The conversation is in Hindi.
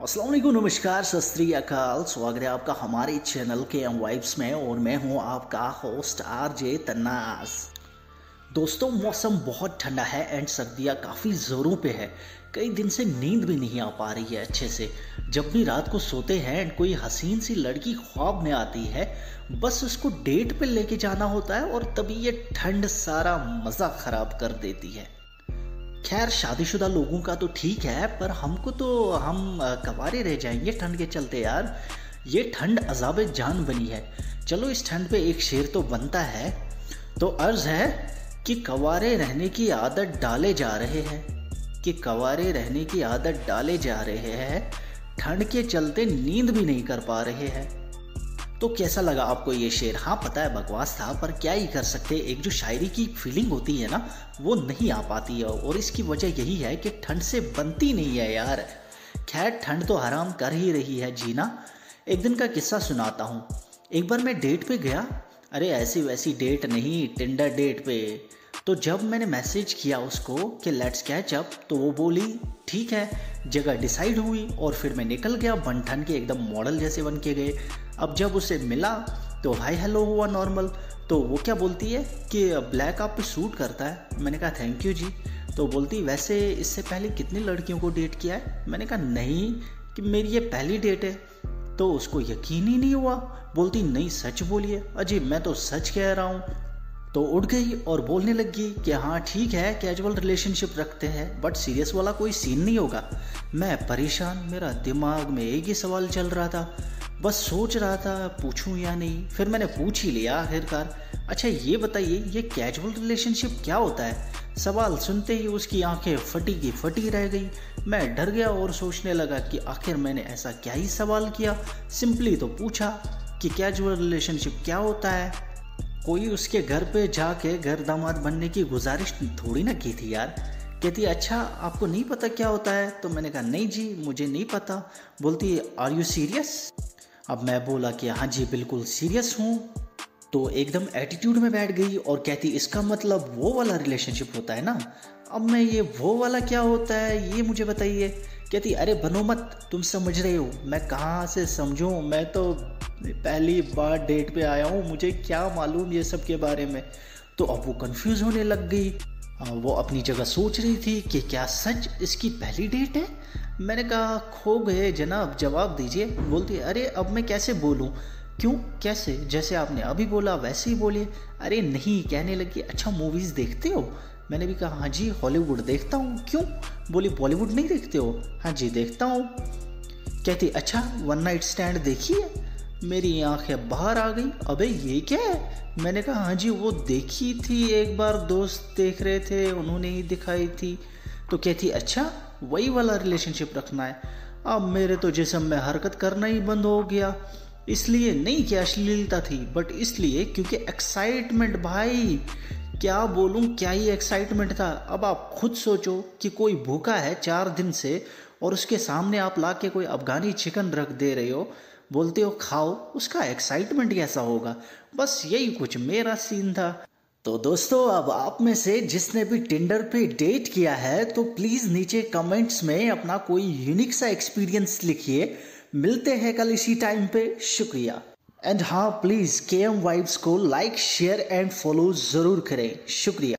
वालेकुम नमस्कार, सत अकाल। स्वागत है आपका हमारे चैनल के एम वाइब्स में और मैं हूँ आपका होस्ट आर जे तन्नास दोस्तों, मौसम बहुत ठंडा है एंड सर्दियाँ काफ़ी ज़ोरों पे है। कई दिन से नींद भी नहीं आ पा रही है अच्छे से। जब भी रात को सोते हैं एंड कोई हसीन सी लड़की ख्वाब में आती है, बस उसको डेट पे लेके जाना होता है और तभी ये ठंड सारा मज़ा ख़राब कर देती है। खैर, शादीशुदा लोगों का तो ठीक है, पर हमको तो हम कवारे रह जाएँगे ठंड के चलते यार, ये ठंड अजाब जान बनी है। चलो, इस ठंड पे एक शेर तो बनता है। तो अर्ज़ है कि कवारे रहने की आदत डाले जा रहे हैं। कि कवारे रहने की आदत डाले जा रहे हैं। ठंड के चलते नींद भी नहीं कर पा रहे हैं। तो कैसा लगा आपको ये शेर? हाँ पता है, बकवास था, पर क्या ही कर सकते? एक जो शायरी की फीलिंग होती है ना, वो नहीं आ पाती है, और इसकी वजह यही है कि ठंड से बनती नहीं है यार। खैर, ठंड तो हराम कर ही रही है, जीना। एक दिन का किस्सा सुनाता हूँ। एक बार मैं डेट पे गया। अरे ऐसी वैसी डेट नहीं टेंडर डेट पे। तो जब मैंने मैसेज किया उसको कि लेट्स कैच अप तो वो बोली, ठीक है। जगह डिसाइड हुई और फिर मैं निकल गया बन ठन के एकदम मॉडल जैसे बन के गए। अब जब उसे मिला तो हाई हेलो हुआ नॉर्मल तो वो क्या बोलती है कि ब्लैक आप सूट करता है। मैंने कहा थैंक यू जी। तो बोलती, वैसे इससे पहले कितनी लड़कियों को डेट किया है? मैंने कहा, नहीं, कि मेरी ये पहली डेट है। तो उसको यकीन ही नहीं हुआ। बोलती, नहीं, सच बोलिए। अजी, मैं तो सच कह रहा हूँ। तो उठ गई और बोलने लगी कि हाँ ठीक है कैजुअल रिलेशनशिप रखते हैं बट सीरियस वाला कोई सीन नहीं होगा। मैं परेशान, मेरा दिमाग में एक ही सवाल चल रहा था। बस सोच रहा था, पूछूँ या नहीं? फिर मैंने पूछ ही लिया आखिरकार। अच्छा ये बताइए, ये कैजुअल रिलेशनशिप क्या होता है? सवाल सुनते ही उसकी आँखें फटी की फटी रह गई। मैं डर गया और सोचने लगा कि आखिर मैंने ऐसा क्या ही सवाल किया। सिंपली तो पूछा कि कैजुअल रिलेशनशिप क्या होता है? कोई उसके घर पे जाके घर दामाद बनने की गुजारिश थोड़ी ना की थी यार। कहती अच्छा आपको नहीं पता क्या होता है? तो मैंने कहा, नहीं जी, मुझे नहीं पता। बोलती आर यू सीरियस अब मैं बोला कि हाँ जी, बिल्कुल सीरियस हूँ। तो एकदम एटीट्यूड में बैठ गई और कहती, इसका मतलब वो वाला रिलेशनशिप होता है ना? अब मैं, ये वो वाला क्या होता है? ये मुझे बताइए। कहती, अरे बनो मत, तुम समझ रहे हो। मैं कहाँ से समझूँ? मैं तो पहली बार डेट पे आया हूँ, मुझे क्या मालूम ये सब के बारे में। तो अब वो कंफ्यूज होने लग गई। वो अपनी जगह सोच रही थी कि क्या सच इसकी पहली डेट है? मैंने कहा, खो गए जनाब, जवाब दीजिए। बोलती, अरे, अब मैं कैसे बोलूँ? क्यों? कैसे? जैसे आपने अभी बोला, वैसे ही बोलिए। अरे, नहीं, कहने लगी अच्छा मूवीज़ देखते हो? मैंने भी कहा हाँ जी हॉलीवुड देखता हूँ। क्यों? बोली बॉलीवुड नहीं देखते हो? हाँ जी, देखता हूँ। कहती अच्छा वन नाइट स्टैंड देखिए? मेरी आँखें बाहर आ गई। अबे, ये क्या है? मैंने कहा हाँ जी, वो देखी थी, एक बार दोस्त देख रहे थे, उन्होंने ही दिखाई थी। तो कहती अच्छा वही वाला रिलेशनशिप रखना है। अब मेरे तो जिसम में हरकत करना ही बंद हो गया। इसलिए नहीं कि अश्लीलता थी बट इसलिए क्योंकि एक्साइटमेंट भाई। क्या बोलूँ, क्या ही एक्साइटमेंट था। अब आप खुद सोचो कि कोई भूखा है चार दिन से और उसके सामने आप ला के कोई अफगानी चिकन रख दे रहे हो। बोलते हो, खाओ। उसका एक्साइटमेंट कैसा होगा? बस यही कुछ मेरा सीन था। तो दोस्तों, अब आप में से जिसने भी टिंडर पे डेट किया है तो प्लीज़ नीचे कमेंट्स में अपना कोई यूनिक सा एक्सपीरियंस लिखिए। मिलते हैं कल इसी टाइम पे। शुक्रिया। एंड हाँ प्लीज़ के एम वाइब्स को लाइक शेयर एंड फॉलो ज़रूर करें। शुक्रिया।